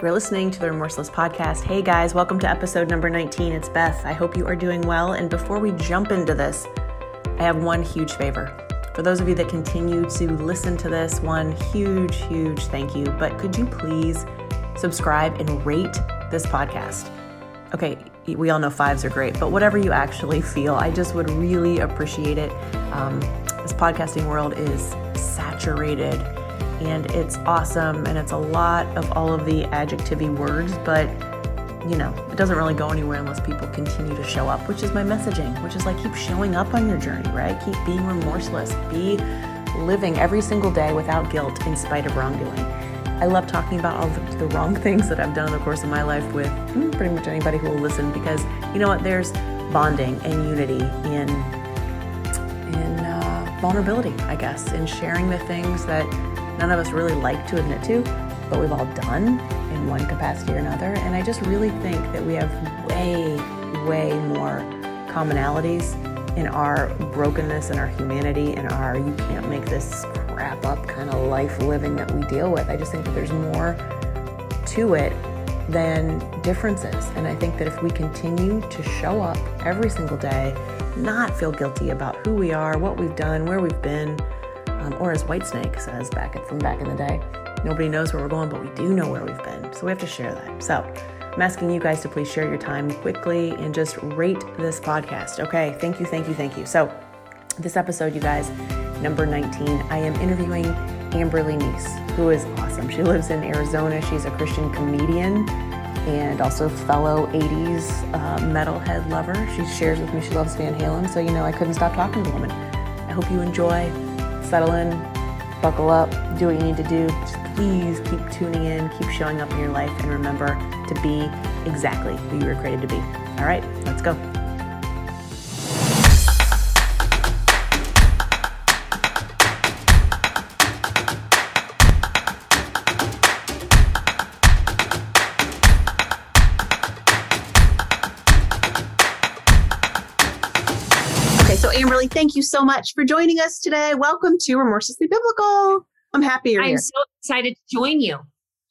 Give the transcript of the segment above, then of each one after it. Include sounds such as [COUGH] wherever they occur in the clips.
You're listening to the Remorseless Podcast. Hey guys, welcome to episode number 19. It's Beth. I hope you are doing well. And before we jump into this, I have one huge favor. For those of you that continue to listen to this, one huge, huge thank you. But could you please subscribe and rate this podcast? Okay, we all know fives are great, but whatever you actually feel, I just would really appreciate it. Um, this podcasting world is saturated and it's awesome and it's a lot of all of the adjectivey words, but you know, it doesn't really go anywhere unless people continue to show up, which is my messaging, which is like keep showing up on your journey, right? Keep being remorseless, be living every single day without guilt in spite of wrongdoing. I love talking about all the, the wrong [LAUGHS] things that I've done in the course of my life with hmm, pretty much anybody who will listen because you know what? There's bonding and unity in in uh, vulnerability, I guess, in sharing the things that none of us really like to admit to, but we've all done in one capacity or another. And I just really think that we have way, way more commonalities in our brokenness and our humanity and our you can't make this crap up kind of life living that we deal with. I just think that there's more to it than differences. And I think that if we continue to show up every single day, not feel guilty about who we are, what we've done, where we've been, um, or as Whitesnake says back at, from back in the day, nobody knows where we're going, but we do know where we've been. So we have to share that. So I'm asking you guys to please share your time quickly and just rate this podcast. Okay, thank you, thank you, thank you. So this episode, you guys, number 19, I am interviewing Amberly Neese, who is awesome. She lives in Arizona. She's a Christian comedian and also fellow 80s uh, metalhead lover. She shares with me she loves Van Halen, so you know I couldn't stop talking to the woman. I hope you enjoy. Settle in, buckle up, do what you need to do. Just please keep tuning in, keep showing up in your life, and remember to be exactly who you were created to be. All right, let's go. Thank you so much for joining us today. Welcome to Remorselessly Biblical. I'm happy you're I'm here. so excited to join you.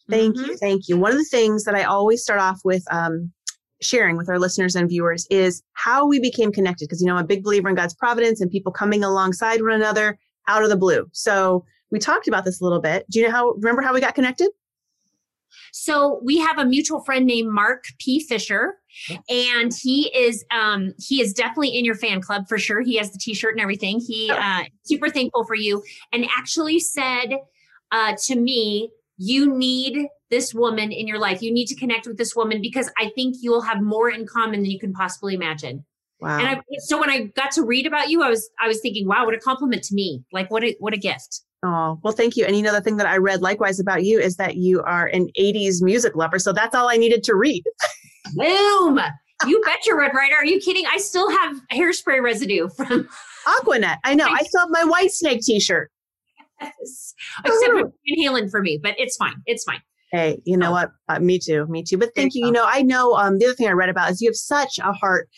Thank mm-hmm. you. Thank you. One of the things that I always start off with um, sharing with our listeners and viewers is how we became connected. Because, you know, I'm a big believer in God's providence and people coming alongside one another out of the blue. So, we talked about this a little bit. Do you know how, remember how we got connected? So we have a mutual friend named Mark P. Fisher, and he is um, he is definitely in your fan club for sure. He has the T-shirt and everything. He uh, super thankful for you, and actually said uh, to me, "You need this woman in your life. You need to connect with this woman because I think you will have more in common than you can possibly imagine." Wow. And I, so when I got to read about you, I was I was thinking, wow, what a compliment to me! Like what a what a gift. Oh, well, thank you. And you know, the thing that I read likewise about you is that you are an 80s music lover. So that's all I needed to read. [LAUGHS] Boom. You bet you're Red Ryder. Are you kidding? I still have hairspray residue from [LAUGHS] Aquanet. I know. I still have my Whitesnake t shirt. Yes. Except for [LAUGHS] Van Halen for me, but it's fine. It's fine. Hey, you know oh. what? Uh, me too. Me too. But thank you. You know, I know um, the other thing I read about is you have such a heart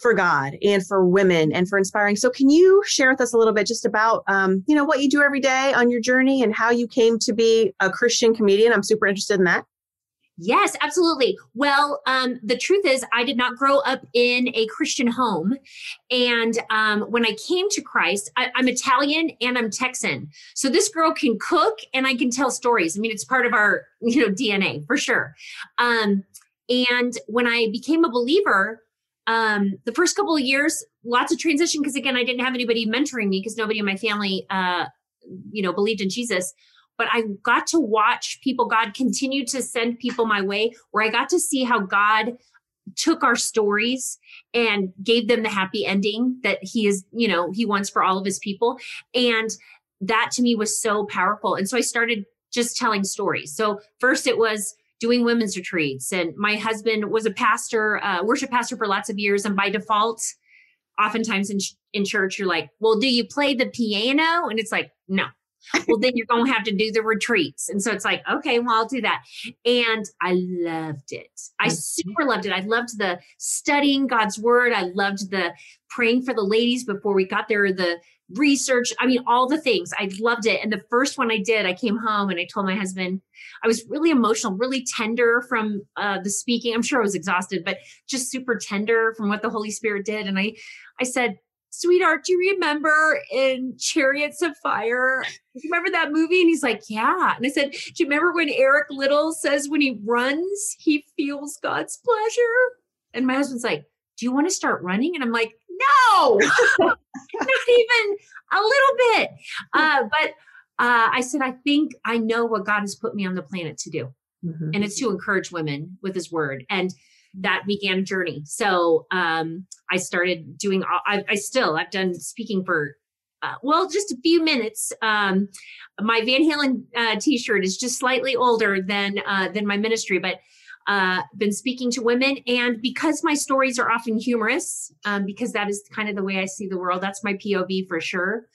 for God and for women and for inspiring. So, can you share with us a little bit just about, um, you know, what you do every day on your journey and how you came to be a Christian comedian? I'm super interested in that. Yes, absolutely. Well, um, the truth is, I did not grow up in a Christian home. And um, when I came to Christ, I, am Italian and I'm Texan. So this girl can cook and I can tell stories. I mean, it's part of our you know DNA for sure. Um, and when I became a believer, um, the first couple of years, lots of transition because again, I didn't have anybody mentoring me because nobody in my family, uh, you know, believed in Jesus. But I got to watch people. God continued to send people my way, where I got to see how God took our stories and gave them the happy ending that He is, you know, He wants for all of His people. And that to me was so powerful. And so I started just telling stories. So first it was doing women's retreats. And my husband was a pastor, uh, worship pastor for lots of years. And by default, oftentimes in, in church, you're like, well, do you play the piano? And it's like, no. Well, then you're going to have to do the retreats. And so it's like, okay, well, I'll do that. And I loved it. I super loved it. I loved the studying God's word. I loved the praying for the ladies before we got there, the research. I mean, all the things. I loved it. And the first one I did, I came home and I told my husband, I was really emotional, really tender from uh, the speaking. I'm sure I was exhausted, but just super tender from what the Holy Spirit did. And I, I said, sweetheart, do you remember in Chariots of Fire? Do you remember that movie? And he's like, yeah. And I said, do you remember when Eric Liddell says when he runs, he feels God's pleasure? And my husband's like, do you want to start running? And I'm like, no, [LAUGHS] not even a little bit. Uh, but uh, I said, I think I know what God has put me on the planet to do. Mm-hmm. And it's to encourage women with his word. And that began journey. So um, I started doing, I, I, still, I've done speaking for, uh, well, just a few minutes. Um, my Van Halen uh, t-shirt is just slightly older than, uh, than my ministry, but uh, been speaking to women. And because my stories are often humorous, um, because that is kind of the way I see the world, that's my POV for sure.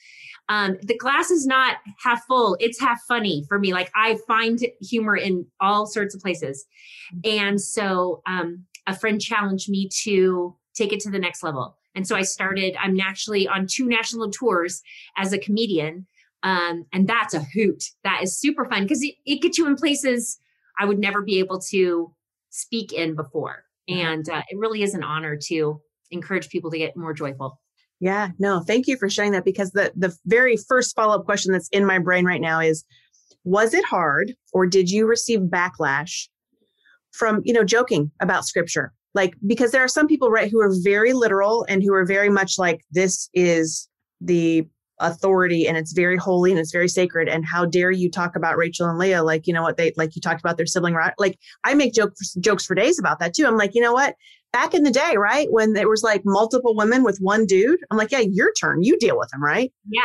Um, the glass is not half full, it's half funny for me. Like I find humor in all sorts of places. And so um, a friend challenged me to take it to the next level. And so I started, I'm naturally on two national tours as a comedian. Um, and that's a hoot. That is super fun because it, it gets you in places I would never be able to speak in before. And uh, it really is an honor to encourage people to get more joyful. Yeah, no, thank you for sharing that because the the very first follow-up question that's in my brain right now is was it hard or did you receive backlash from, you know, joking about scripture? Like because there are some people right who are very literal and who are very much like this is the authority and it's very holy and it's very sacred and how dare you talk about Rachel and Leah? Like you know what they like you talked about their sibling right? Like I make jokes jokes for days about that too. I'm like you know what back in the day right when there was like multiple women with one dude I'm like yeah your turn you deal with them right? Yeah.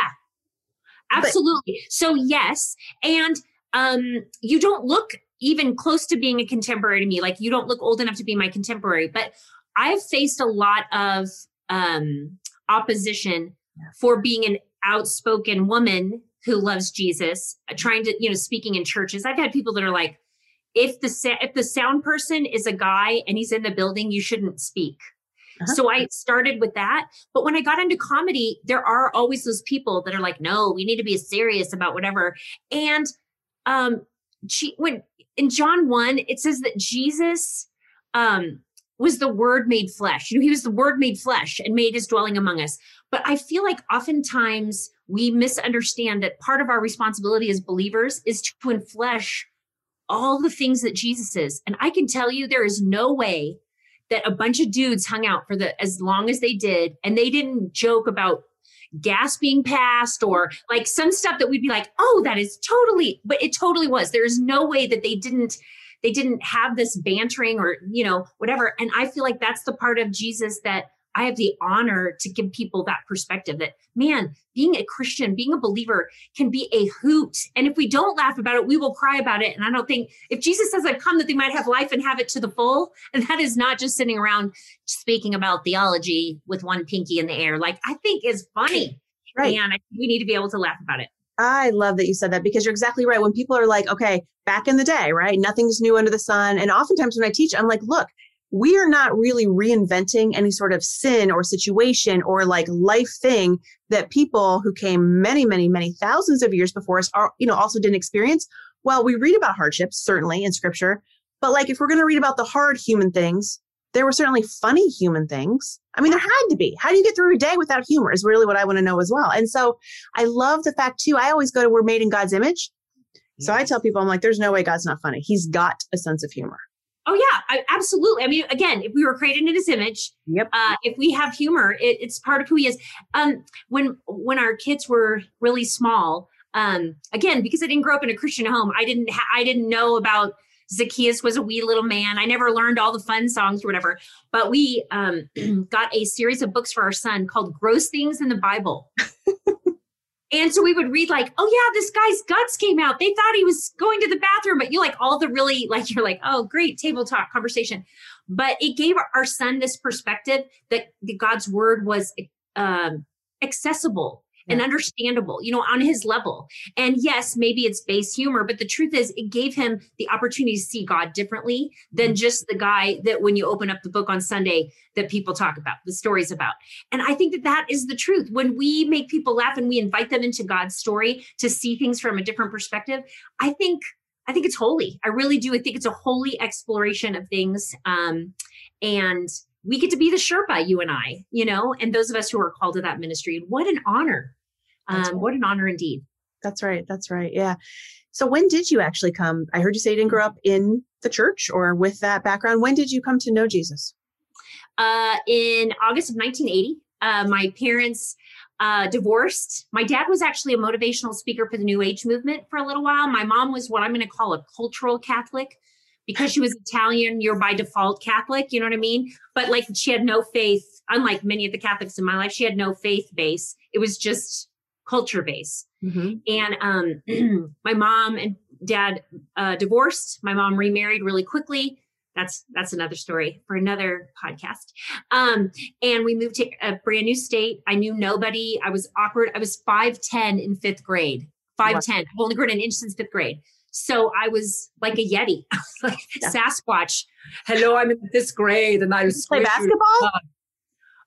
Absolutely. But, so yes and um you don't look even close to being a contemporary to me like you don't look old enough to be my contemporary but I've faced a lot of um opposition for being an outspoken woman who loves Jesus, uh, trying to, you know, speaking in churches. I've had people that are like, if the if the sound person is a guy and he's in the building, you shouldn't speak. Uh-huh. So I started with that. But when I got into comedy, there are always those people that are like, no, we need to be serious about whatever. And um she when in John 1, it says that Jesus um was the word made flesh. You know, he was the word made flesh and made his dwelling among us. But I feel like oftentimes we misunderstand that part of our responsibility as believers is to enflesh all the things that Jesus is. And I can tell you there is no way that a bunch of dudes hung out for the as long as they did and they didn't joke about gas being passed or like some stuff that we'd be like, "Oh, that is totally," but it totally was. There is no way that they didn't they didn't have this bantering or, you know, whatever. And I feel like that's the part of Jesus that I have the honor to give people that perspective that, man, being a Christian, being a believer can be a hoot. And if we don't laugh about it, we will cry about it. And I don't think if Jesus says, I've come that they might have life and have it to the full, and [LAUGHS] that is not just sitting around speaking about theology with one pinky in the air, like I think is funny. Right. And I, we need to be able to laugh about it. I love that you said that because you're exactly right. When people are like, okay, back in the day, right? Nothing's new under the sun. And oftentimes when I teach, I'm like, look, we are not really reinventing any sort of sin or situation or like life thing that people who came many, many, many thousands of years before us are, you know, also didn't experience. Well, we read about hardships, certainly in scripture, but like if we're going to read about the hard human things, there were certainly funny human things. I mean, there had to be. How do you get through a day without humor is really what I want to know as well. And so I love the fact too, I always go to we're made in God's image. So I tell people, I'm like, there's no way God's not funny. He's got a sense of humor. Oh yeah, I, absolutely. I mean, again, if we were created in His image, yep. Uh, if we have humor, it, it's part of who He is. Um, when when our kids were really small, um, again, because I didn't grow up in a Christian home, I didn't ha- I didn't know about Zacchaeus was a wee little man. I never learned all the fun songs or whatever. But we um, [CLEARS THROAT] got a series of books for our son called "Gross Things in the Bible." [LAUGHS] And so we would read like, oh yeah, this guy's guts came out. They thought he was going to the bathroom, but you like all the really like you're like, oh great table talk conversation. But it gave our son this perspective that God's word was um, accessible and understandable, you know, on his level. And yes, maybe it's base humor, but the truth is, it gave him the opportunity to see God differently than mm-hmm. just the guy that when you open up the book on Sunday that people talk about, the stories about. And I think that that is the truth. When we make people laugh and we invite them into God's story to see things from a different perspective, I think. I think it's holy. I really do. I think it's a holy exploration of things. Um, and we get to be the Sherpa, you and I, you know, and those of us who are called to that ministry. What an honor. Um, right. What an honor indeed. That's right. That's right. Yeah. So when did you actually come? I heard you say you didn't grow up in the church or with that background. When did you come to know Jesus? Uh, in August of 1980. Uh, my parents uh, divorced. My dad was actually a motivational speaker for the New Age movement for a little while. My mom was what I'm going to call a cultural Catholic because she was Italian, you're by default Catholic, you know what I mean? But like she had no faith, unlike many of the Catholics in my life, she had no faith base. It was just culture base. Mm-hmm. And um, [CLEARS THROAT] my mom and dad uh, divorced. My mom remarried really quickly. That's that's another story for another podcast. Um, and we moved to a brand new state. I knew nobody. I was awkward. I was five ten in fifth grade. Five ten. I've only grown an inch since fifth grade. So I was like a Yeti, [LAUGHS] like yeah. Sasquatch. Hello, I'm in this grade, and I was play basketball.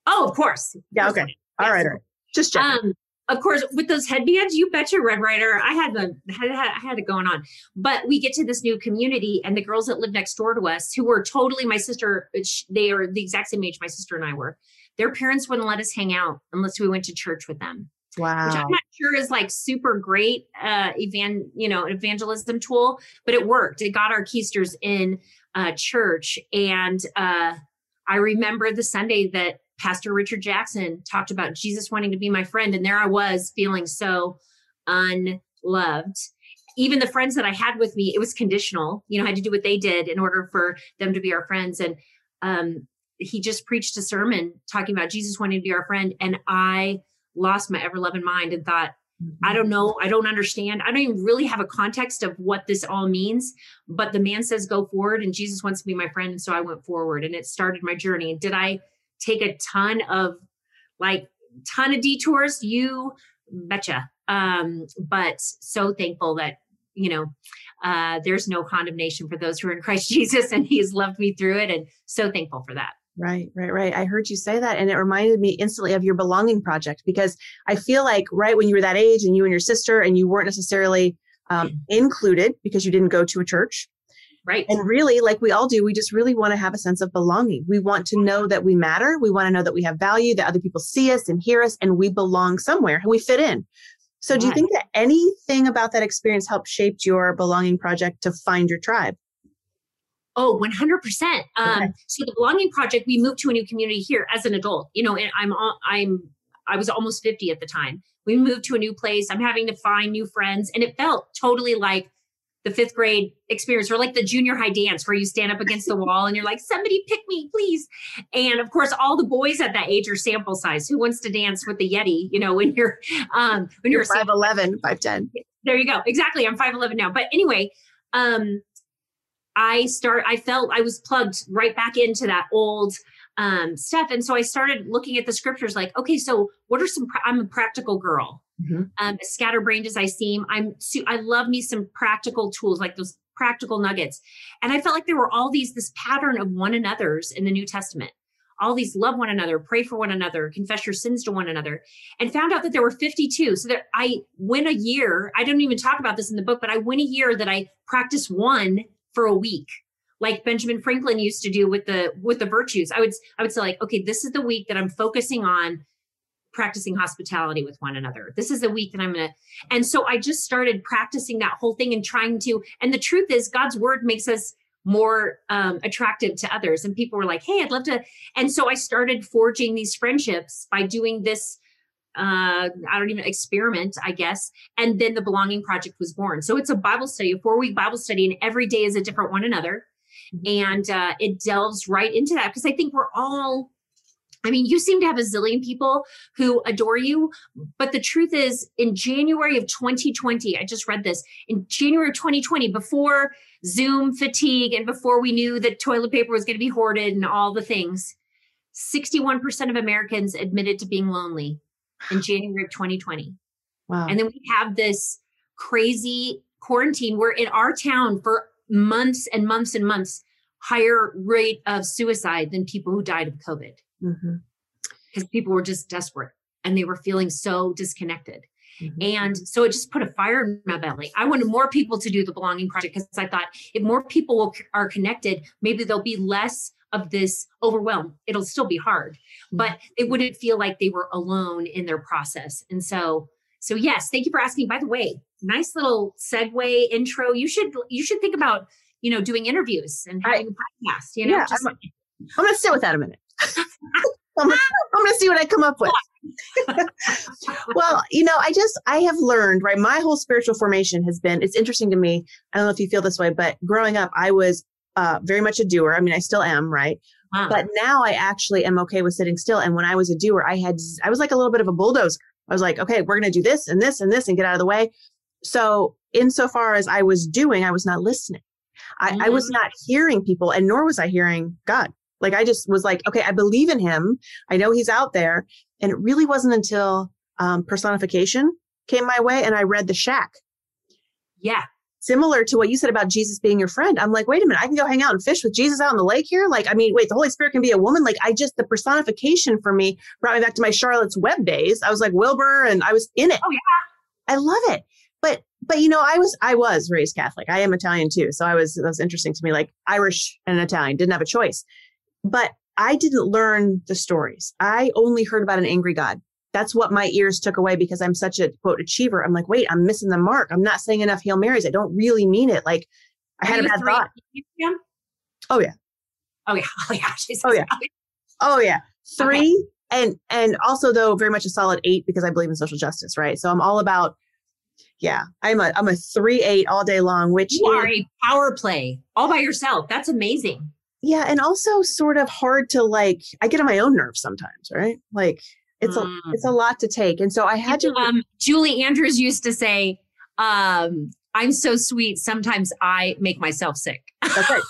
Oh, of course. Yeah. Okay. All right. All right. Just checking. Um, of course, with those headbands, you betcha, Red Ryder. I had the had, I had it going on. But we get to this new community, and the girls that live next door to us, who were totally my sister, they are the exact same age my sister and I were. Their parents wouldn't let us hang out unless we went to church with them. Wow. Which I'm not sure is like super great uh evan you know evangelism tool, but it worked. It got our keisters in uh church. And uh I remember the Sunday that Pastor Richard Jackson talked about Jesus wanting to be my friend. And there I was feeling so unloved. Even the friends that I had with me, it was conditional. You know, I had to do what they did in order for them to be our friends. And um, he just preached a sermon talking about Jesus wanting to be our friend. And I lost my ever loving mind and thought, mm-hmm. I don't know. I don't understand. I don't even really have a context of what this all means. But the man says, go forward, and Jesus wants to be my friend. And so I went forward and it started my journey. And did I take a ton of like, ton of detours? You betcha. Um, but so thankful that, you know, uh, there's no condemnation for those who are in Christ [LAUGHS] Jesus, and He has loved me through it. And so thankful for that. Right, right, right. I heard you say that and it reminded me instantly of your belonging project because I feel like right when you were that age and you and your sister and you weren't necessarily um, mm. included because you didn't go to a church. Right. And really, like we all do, we just really want to have a sense of belonging. We want to know that we matter. We want to know that we have value, that other people see us and hear us, and we belong somewhere and we fit in. So, do you think that anything about that experience helped shape your belonging project to find your tribe? Oh, 100%. Um, okay. So the belonging project, we moved to a new community here as an adult, you know, and I'm, I'm, I was almost 50 at the time. We moved to a new place. I'm having to find new friends. And it felt totally like the fifth grade experience or like the junior high dance where you stand up against the [LAUGHS] wall and you're like, somebody pick me, please. And of course, all the boys at that age are sample size. Who wants to dance with the Yeti, you know, when you're, um, when you're, you're 5'11, 5'10. There you go. Exactly. I'm 5'11 now. But anyway, um, I start I felt I was plugged right back into that old um, stuff, and so I started looking at the scriptures. Like, okay, so what are some? I'm a practical girl. Mm-hmm. Um, as scatterbrained as I seem, I'm. I love me some practical tools, like those practical nuggets. And I felt like there were all these this pattern of one another's in the New Testament. All these love one another, pray for one another, confess your sins to one another, and found out that there were 52. So that I win a year. I don't even talk about this in the book, but I win a year that I practice one for a week like benjamin franklin used to do with the with the virtues. I would i would say like okay this is the week that i'm focusing on practicing hospitality with one another. This is the week that i'm gonna and so i just started practicing that whole thing and trying to and the truth is god's word makes us more um, attractive to others. And people were like hey i'd love to and so i started forging these friendships by doing this uh, I don't even experiment, I guess. And then the Belonging Project was born. So it's a Bible study, a four week Bible study, and every day is a different one another. Mm-hmm. And uh, it delves right into that because I think we're all. I mean, you seem to have a zillion people who adore you, but the truth is, in January of 2020, I just read this. In January of 2020, before Zoom fatigue and before we knew that toilet paper was going to be hoarded and all the things, 61% of Americans admitted to being lonely in January of 2020. Wow. And then we have this crazy quarantine where in our town for months and months and months, higher rate of suicide than people who died of COVID because mm-hmm. people were just desperate and they were feeling so disconnected. Mm-hmm. And so it just put a fire in my belly. I wanted more people to do the belonging project because I thought if more people will, are connected, maybe there'll be less of this overwhelm. It'll still be hard, but mm-hmm. they wouldn't feel like they were alone in their process. And so, so yes, thank you for asking. By the way, nice little segue intro. You should you should think about you know doing interviews and having I, a podcast. You know, yeah, just, I'm, I'm going to sit with that a minute. [LAUGHS] I'm, gonna, [LAUGHS] I'm gonna see what I come up with. [LAUGHS] well, you know, I just I have learned, right? My whole spiritual formation has been it's interesting to me. I don't know if you feel this way, but growing up, I was uh, very much a doer. I mean, I still am, right? Wow. But now I actually am okay with sitting still. And when I was a doer, I had I was like a little bit of a bulldozer. I was like, okay, we're gonna do this and this and this and get out of the way. So insofar as I was doing, I was not listening. I, mm-hmm. I was mm. not hearing people, and nor was I hearing God. Like I just was like, okay, I believe in him. I know he's out there. And it really wasn't until um, personification came my way and I read The Shack. Yeah. Similar to what you said about Jesus being your friend. I'm like, wait a minute, I can go hang out and fish with Jesus out in the lake here. Like, I mean, wait, the Holy Spirit can be a woman. Like, I just, the personification for me brought me back to my Charlotte's Web days. I was like Wilbur and I was in it. Oh, yeah. I love it. But but you know, I was I was raised Catholic. I am Italian too, so I was that was interesting to me. Like Irish and Italian didn't have a choice. But I didn't learn the stories. I only heard about an angry God. That's what my ears took away because I'm such a quote achiever. I'm like, wait, I'm missing the mark. I'm not saying enough Hail Marys. I don't really mean it. Like I had a bad thought. Oh yeah. Oh yeah. [LAUGHS] Oh, [LAUGHS] oh yeah. oh yeah. Oh yeah. Three okay. and and also though very much a solid eight because I believe in social justice, right? So I'm all about yeah, I'm a I'm a three eight all day long, which you are a power play all by yourself. That's amazing yeah and also sort of hard to like i get on my own nerves sometimes right like it's mm. a it's a lot to take. And so i had to [LAUGHS] um, julie andrews used to say um, i'm so sweet sometimes i make myself sick. [LAUGHS] That's it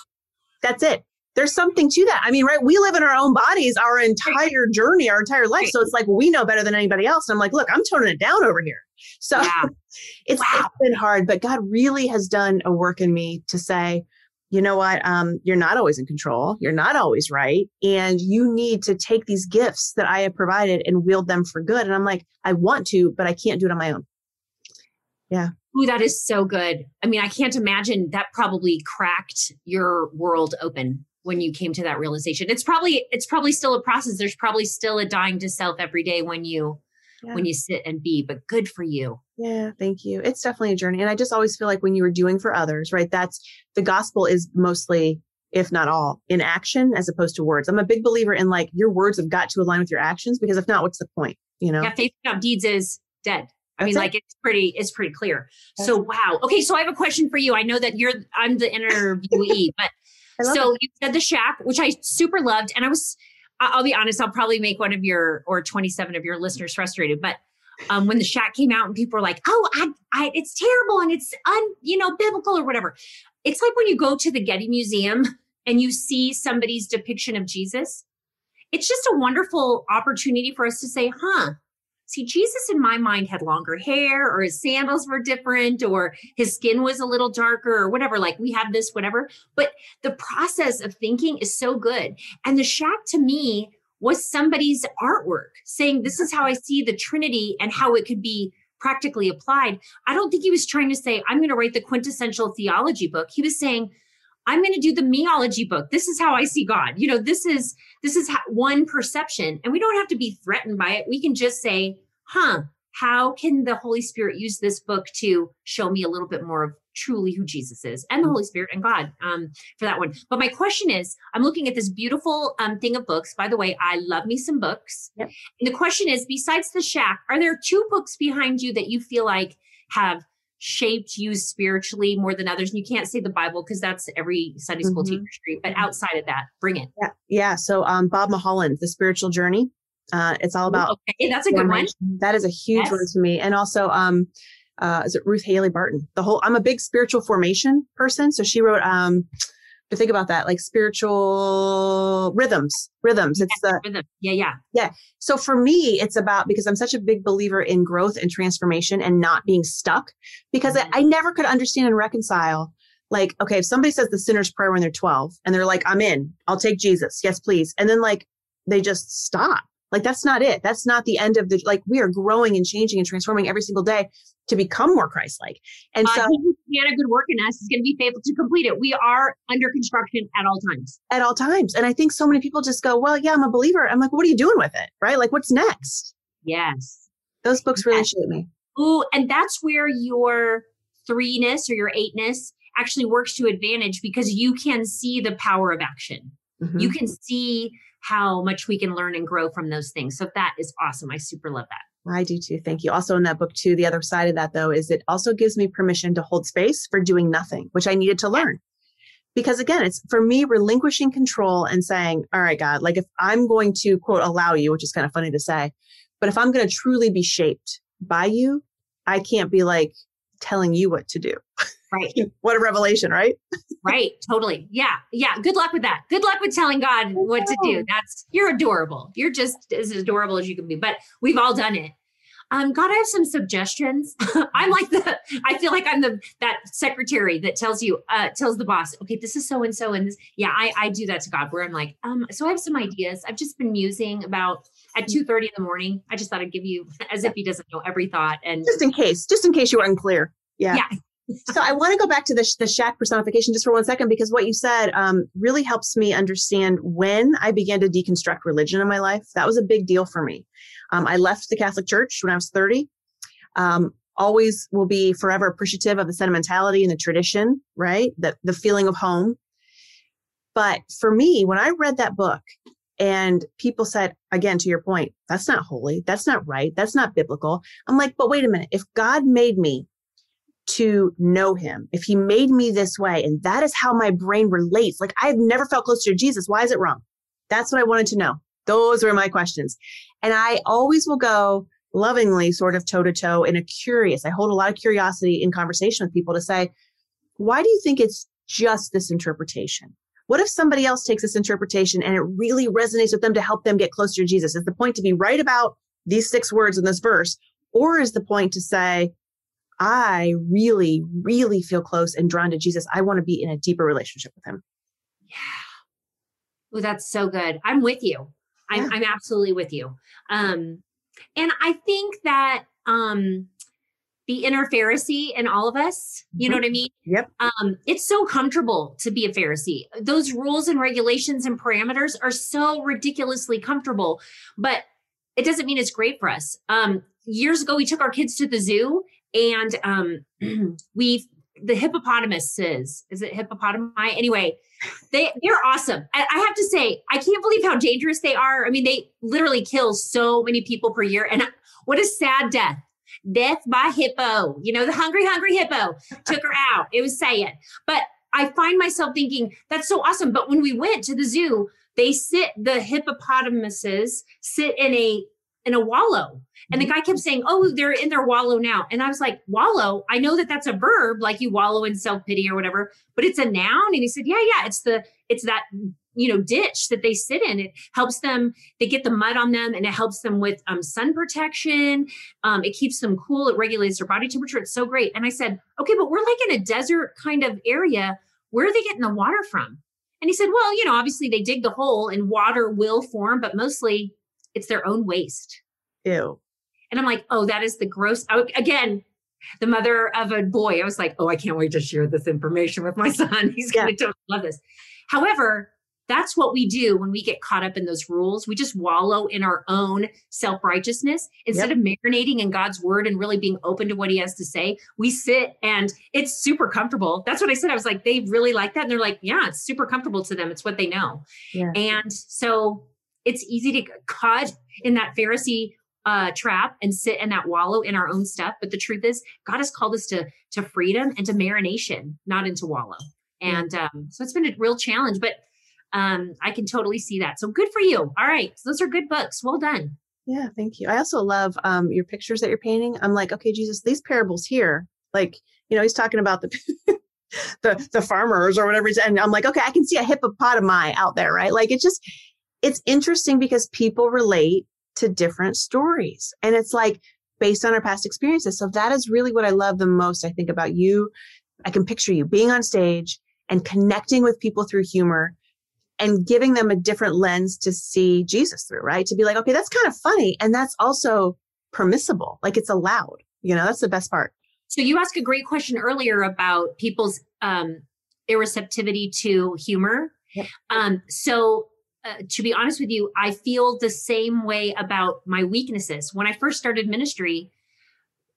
that's it. There's something to that. I mean right we live in our own bodies our entire journey our entire life. So it's like we know better than anybody else. And i'm like look i'm toning it down over here. So [LAUGHS] it's, wow. it's been hard but god really has done a work in me to say you know what? Um, you're not always in control. You're not always right. And you need to take these gifts that I have provided and wield them for good. And I'm like, I want to, but I can't do it on my own. Yeah. Ooh, that is so good. I mean, I can't imagine that probably cracked your world open when you came to that realization. It's probably it's probably still a process. There's probably still a dying to self every day when you yeah. when you sit and be, but good for you. Yeah, thank you. It's definitely a journey. And I just always feel like when you are doing for others, right? That's the gospel is mostly, if not all, in action as opposed to words. I'm a big believer in like your words have got to align with your actions because if not, what's the point? You know? Yeah, faith without deeds is dead. I That's mean, it. like it's pretty, it's pretty clear. That's so wow. Okay, so I have a question for you. I know that you're I'm the interviewee, but [LAUGHS] so it. you said the shack, which I super loved, and I was I'll be honest, I'll probably make one of your or 27 of your listeners frustrated, but um, when the shack came out and people were like, "Oh, I, I, it's terrible and it's un, you know, biblical or whatever." It's like when you go to the Getty Museum and you see somebody's depiction of Jesus. It's just a wonderful opportunity for us to say, "Huh, See, Jesus in my mind had longer hair, or his sandals were different, or his skin was a little darker, or whatever. Like we have this, whatever. But the process of thinking is so good. And the shack to me was somebody's artwork saying, This is how I see the Trinity and how it could be practically applied. I don't think he was trying to say, I'm going to write the quintessential theology book. He was saying, I'm going to do the meology book. This is how I see God. You know, this is this is one perception, and we don't have to be threatened by it. We can just say, "Huh, how can the Holy Spirit use this book to show me a little bit more of truly who Jesus is and the Holy Spirit and God um, for that one. But my question is I'm looking at this beautiful um, thing of books. By the way, I love me some books. Yep. And the question is besides the shack, are there two books behind you that you feel like have shaped you spiritually more than others? And you can't say the Bible because that's every Sunday school mm-hmm. teacher's dream, but outside of that, bring it. Yeah. Yeah. So um, Bob Mulholland, The Spiritual Journey. Uh, it's all about. Okay, that's a good one. That is a huge yes. one to me. And also, um, uh, is it Ruth Haley Barton? The whole, I'm a big spiritual formation person. So she wrote, um, to think about that, like spiritual rhythms, rhythms. It's the Rhythm. Yeah, yeah. yeah. So for me, it's about because I'm such a big believer in growth and transformation and not being stuck because I, Mhm. I never could understand and reconcile. Like, okay, if somebody says the sinner's prayer when they're 12 and they're like, I'm in, I'll take Jesus. Yes, please. And then like they just stop. Like that's not it. That's not the end of the like we are growing and changing and transforming every single day to become more Christ-like. And Uh, so he began a good work in us is going to be faithful to complete it. We are under construction at all times. at all times. And I think so many people just go, Well, yeah, I'm a believer. I'm like, what are you doing with it? Right? Like what's next? Yes. Those books really shape me. Ooh, and that's where your threeness or your eightness actually works to advantage because you can see the power of action. Mhm. You can see how much we can learn and grow from those things. So that is awesome. I super love that. I do too. Thank you. Also, in that book, too, the other side of that, though, is it also gives me permission to hold space for doing nothing, which I needed to learn. Because again, it's for me relinquishing control and saying, all right, God, like if I'm going to quote allow you, which is kind of funny to say, but if I'm going to truly be shaped by you, I can't be like telling you what to do. Right. [LAUGHS] what a revelation, right? Right. Totally. Yeah. Yeah. Good luck with that. Good luck with telling God what to do. That's you're adorable. You're just as adorable as you can be. But we've all done it. Um, God, I have some suggestions. [LAUGHS] I'm like the I feel like I'm the that secretary that tells you, uh, tells the boss, okay, this is so and so. And this, yeah, I, I do that to God where I'm like, um, so I have some ideas. I've just been musing about at 2 30 in the morning. I just thought I'd give you [LAUGHS] as if he doesn't know every thought. And Just in case, just in case you were unclear. Yeah. Yeah. [LAUGHS] so I want to go back to the, the shack personification just for one second because what you said um, really helps me understand when I began to deconstruct religion in my life. That was a big deal for me. Um, I left the Catholic Church when I was 30. Um, always will be forever appreciative of the sentimentality and the tradition, right? The, the feeling of home. But for me, when I read that book and people said, again, to your point, that's not holy. That's not right. That's not biblical. I'm like, but wait a minute. If God made me to know him, if he made me this way, and that is how my brain relates, like I've never felt closer to Jesus. Why is it wrong? That's what I wanted to know. Those were my questions. And I always will go lovingly, sort of toe to toe in a curious, I hold a lot of curiosity in conversation with people to say, why do you think it's just this interpretation? What if somebody else takes this interpretation and it really resonates with them to help them get closer to Jesus? Is the point to be right about these six words in this verse? Or is the point to say, I really, really feel close and drawn to Jesus. I want to be in a deeper relationship with him. Yeah. Oh, that's so good. I'm with you. I'm, Yeah. I'm absolutely with you. Um, and I think that um, the inner Pharisee in all of us, you know Mhm. what I mean? Yep. Um, it's so comfortable to be a Pharisee. Those rules and regulations and parameters are so ridiculously comfortable, but it doesn't mean it's great for us. Um, years ago, we took our kids to the zoo and um, [CLEARS THROAT] we the hippopotamuses is it hippopotami anyway they they're awesome I, I have to say i can't believe how dangerous they are i mean they literally kill so many people per year and what a sad death death by hippo you know the hungry hungry hippo took her out it was sad but i find myself thinking that's so awesome but when we went to the zoo they sit the hippopotamuses sit in a in a wallow and the mm-hmm. guy kept saying, Oh, they're in their wallow now. And I was like, Wallow? I know that that's a verb, like you wallow in self pity or whatever, but it's a noun. And he said, Yeah, yeah, it's the, it's that, you know, ditch that they sit in. It helps them, they get the mud on them and it helps them with um, sun protection. Um, it keeps them cool. It regulates their body temperature. It's so great. And I said, Okay, but we're like in a desert kind of area. Where are they getting the water from? And he said, Well, you know, obviously they dig the hole and water will form, but mostly it's their own waste. Ew. And I'm like, oh, that is the gross. I, again, the mother of a boy. I was like, oh, I can't wait to share this information with my son. [LAUGHS] He's going to totally love this. However, that's what we do when we get caught up in those rules. We just wallow in our own self righteousness instead of marinating in God's word and really being open to what He has to say. We sit and it's super comfortable. That's what I said. I was like, they really like that. And they're like, yeah, it's super comfortable to them. It's what they know. Yeah. And so it's easy to get caught in that Pharisee uh, trap and sit in that wallow in our own stuff. But the truth is, God has called us to to freedom and to marination, not into wallow. And um, so it's been a real challenge, but um, I can totally see that. So good for you. All right, so those are good books. Well done. Yeah, thank you. I also love um, your pictures that you're painting. I'm like, okay, Jesus, these parables here, like, you know, he's talking about the [LAUGHS] the the farmers or whatever. And I'm like, okay, I can see a hippopotami out there, right? Like it's just it's interesting because people relate to different stories. And it's like based on our past experiences. So that is really what I love the most, I think, about you. I can picture you being on stage and connecting with people through humor and giving them a different lens to see Jesus through, right? To be like, okay, that's kind of funny. And that's also permissible. Like it's allowed. You know, that's the best part. So you asked a great question earlier about people's um, irreceptivity to humor. Yep. Um, so uh, to be honest with you, I feel the same way about my weaknesses. When I first started ministry,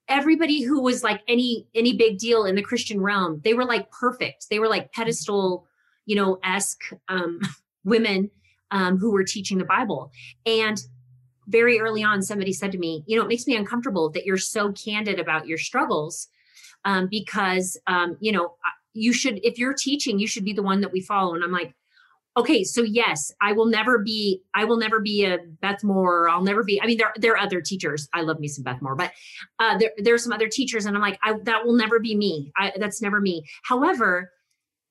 everybody who was like any any big deal in the Christian realm, they were like perfect. They were like pedestal, you know, esque um, [LAUGHS] women um, who were teaching the Bible. And very early on, somebody said to me, you know, it makes me uncomfortable that you're so candid about your struggles um, because, um, you know, you should, if you're teaching, you should be the one that we follow. And I'm like, okay, so yes, I will never be, I will never be a Beth Moore. I'll never be, I mean, there, there are other teachers. I love me some Beth Moore, but uh, there, there are some other teachers. And I'm like, I, that will never be me. I, that's never me. However,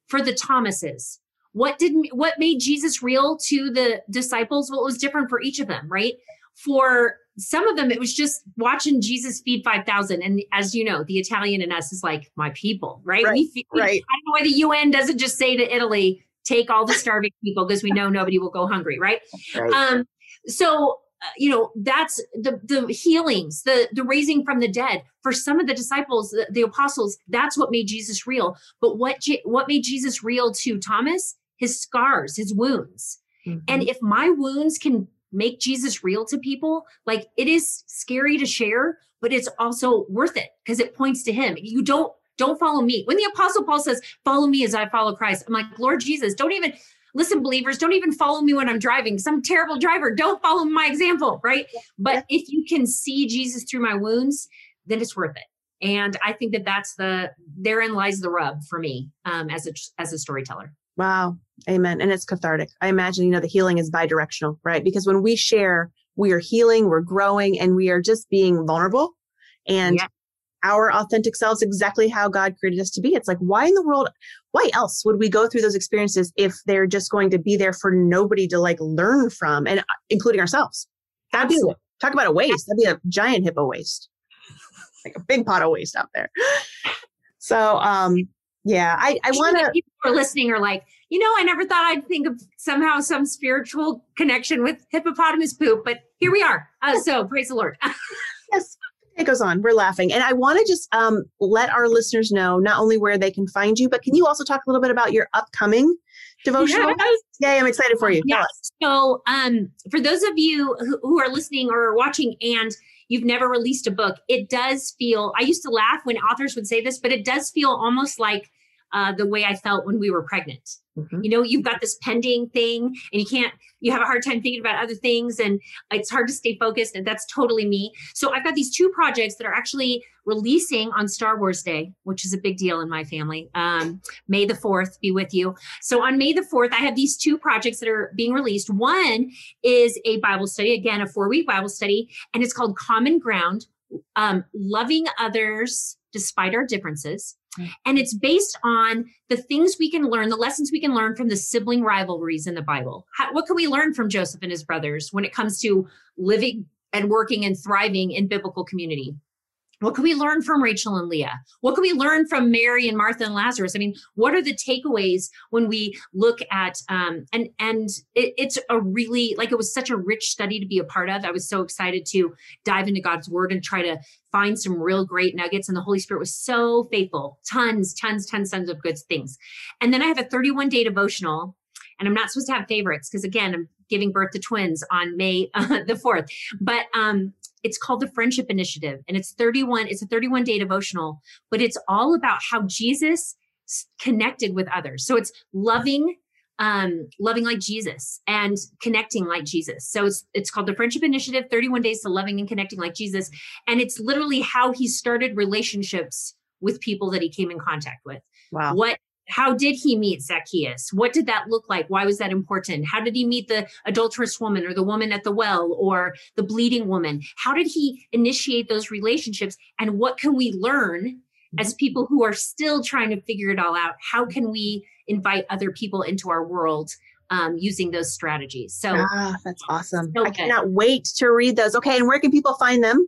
for the Thomases, what did what made Jesus real to the disciples? Well, it was different for each of them, right? For some of them, it was just watching Jesus feed 5,000. And as you know, the Italian in us is like, my people, right? right we, feed, right. I don't know why the UN doesn't just say to Italy, take all the starving people because we know nobody will go hungry, right? right. Um, so you know that's the the healings the the raising from the dead. For some of the disciples the, the apostles that's what made jesus real. But what what made jesus real to thomas? His scars his wounds. Mm-hmm. and if my wounds can make jesus real to people like it is scary to share but it's also worth it because it points to him. You don't don't follow me. When the apostle Paul says, follow me as I follow Christ, I'm like, Lord Jesus, don't even listen, believers, don't even follow me when I'm driving. Some terrible driver, don't follow my example, right? But if you can see Jesus through my wounds, then it's worth it. And I think that that's the therein lies the rub for me um, as a as a storyteller. Wow, amen. And it's cathartic. I imagine you know the healing is bi-directional, right? Because when we share, we are healing, we're growing, and we are just being vulnerable. And yeah our authentic selves exactly how God created us to be. It's like, why in the world, why else would we go through those experiences if they're just going to be there for nobody to like learn from and uh, including ourselves? That'd be, talk about a waste. That'd be a giant hippo waste, like a big pot of waste out there. So, um, yeah, I, I want to. People who are listening are like, you know, I never thought I'd think of somehow some spiritual connection with hippopotamus poop, but here we are. Uh, so praise the Lord. yes it goes on. We're laughing. And I want to just um, let our listeners know not only where they can find you, but can you also talk a little bit about your upcoming devotional? Yes. Yay, I'm excited for you. Yeah. So, um, for those of you who, who are listening or watching and you've never released a book, it does feel, I used to laugh when authors would say this, but it does feel almost like uh, the way I felt when we were pregnant. Mm-hmm. You know, you've got this pending thing and you can't, you have a hard time thinking about other things and it's hard to stay focused. And that's totally me. So I've got these two projects that are actually releasing on Star Wars Day, which is a big deal in my family. Um, May the 4th be with you. So on May the 4th, I have these two projects that are being released. One is a Bible study, again, a four week Bible study, and it's called Common Ground um, Loving Others Despite Our Differences. And it's based on the things we can learn, the lessons we can learn from the sibling rivalries in the Bible. How, what can we learn from Joseph and his brothers when it comes to living and working and thriving in biblical community? What can we learn from Rachel and Leah? What can we learn from Mary and Martha and Lazarus? I mean, what are the takeaways when we look at um, and and it, it's a really like it was such a rich study to be a part of. I was so excited to dive into God's Word and try to find some real great nuggets. And the Holy Spirit was so faithful, tons, tons, tons, tons of good things. And then I have a 31 day devotional, and I'm not supposed to have favorites because again, I'm giving birth to twins on May uh, [LAUGHS] the 4th. But um, it's called the Friendship Initiative, and it's 31. It's a 31 day devotional, but it's all about how Jesus connected with others. So it's loving, um, loving like Jesus and connecting like Jesus. So it's it's called the Friendship Initiative: 31 Days to Loving and Connecting like Jesus, and it's literally how he started relationships with people that he came in contact with. Wow. What how did he meet Zacchaeus? What did that look like? Why was that important? How did he meet the adulterous woman or the woman at the well or the bleeding woman? How did he initiate those relationships? And what can we learn as people who are still trying to figure it all out, how can we invite other people into our world um, using those strategies? So ah, that's awesome. So I cannot wait to read those. Okay, and where can people find them?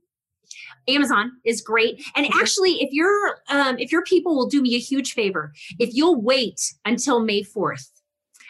Amazon is great. And actually, if your um, if your people will do me a huge favor, if you'll wait until May 4th,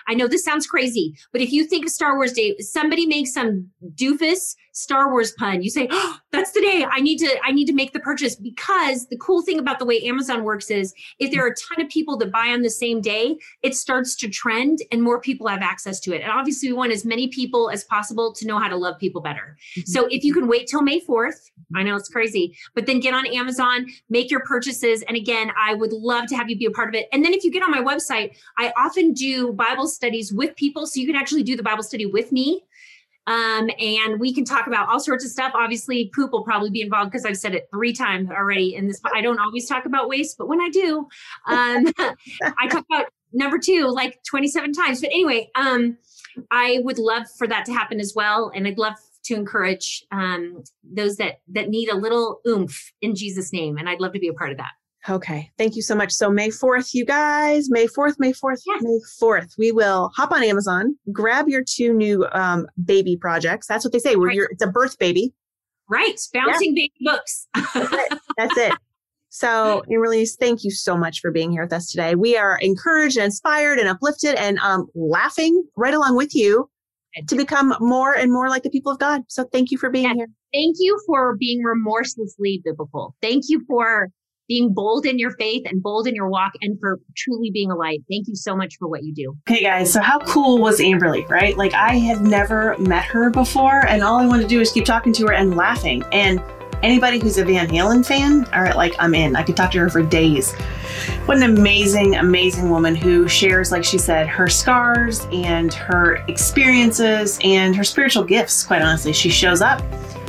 I know this sounds crazy, but if you think of Star Wars Day, somebody makes some doofus Star Wars pun, you say, oh, "That's the day I need to I need to make the purchase." Because the cool thing about the way Amazon works is, if there are a ton of people that buy on the same day, it starts to trend, and more people have access to it. And obviously, we want as many people as possible to know how to love people better. Mm-hmm. So if you can wait till May fourth, I know it's crazy, but then get on Amazon, make your purchases, and again, I would love to have you be a part of it. And then if you get on my website, I often do Bible studies with people, so you can actually do the Bible study with me um, and we can talk about all sorts of stuff. Obviously, poop will probably be involved because I've said it three times already in this. I don't always talk about waste, but when I do, um, [LAUGHS] I talk about number two like 27 times. But anyway, um, I would love for that to happen as well. And I'd love to encourage um, those that that need a little oomph in Jesus' name. And I'd love to be a part of that. Okay. Thank you so much. So May 4th, you guys, May 4th, May 4th, yes. May 4th, we will hop on Amazon, grab your two new um, baby projects. That's what they say. Right. it's a birth baby. Right. Bouncing yeah. baby books. That's it. [LAUGHS] That's it. So, Annalise, thank you so much for being here with us today. We are encouraged and inspired and uplifted and um, laughing right along with you to become more and more like the people of God. So, thank you for being yes. here. Thank you for being remorselessly biblical. Thank you for being bold in your faith and bold in your walk and for truly being a light. Thank you so much for what you do. Okay, guys, so how cool was Amberly, right? Like, I had never met her before, and all I wanted to do is keep talking to her and laughing. And anybody who's a Van Halen fan, are like, I'm in. I could talk to her for days. What an amazing, amazing woman who shares, like she said, her scars and her experiences and her spiritual gifts, quite honestly. She shows up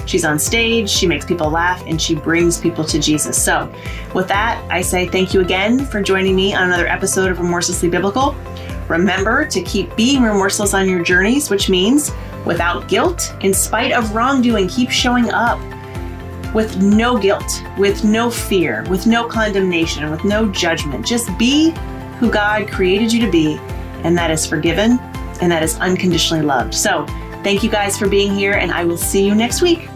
She's on stage, she makes people laugh, and she brings people to Jesus. So, with that, I say thank you again for joining me on another episode of Remorselessly Biblical. Remember to keep being remorseless on your journeys, which means without guilt, in spite of wrongdoing, keep showing up with no guilt, with no fear, with no condemnation, with no judgment. Just be who God created you to be, and that is forgiven and that is unconditionally loved. So, thank you guys for being here, and I will see you next week.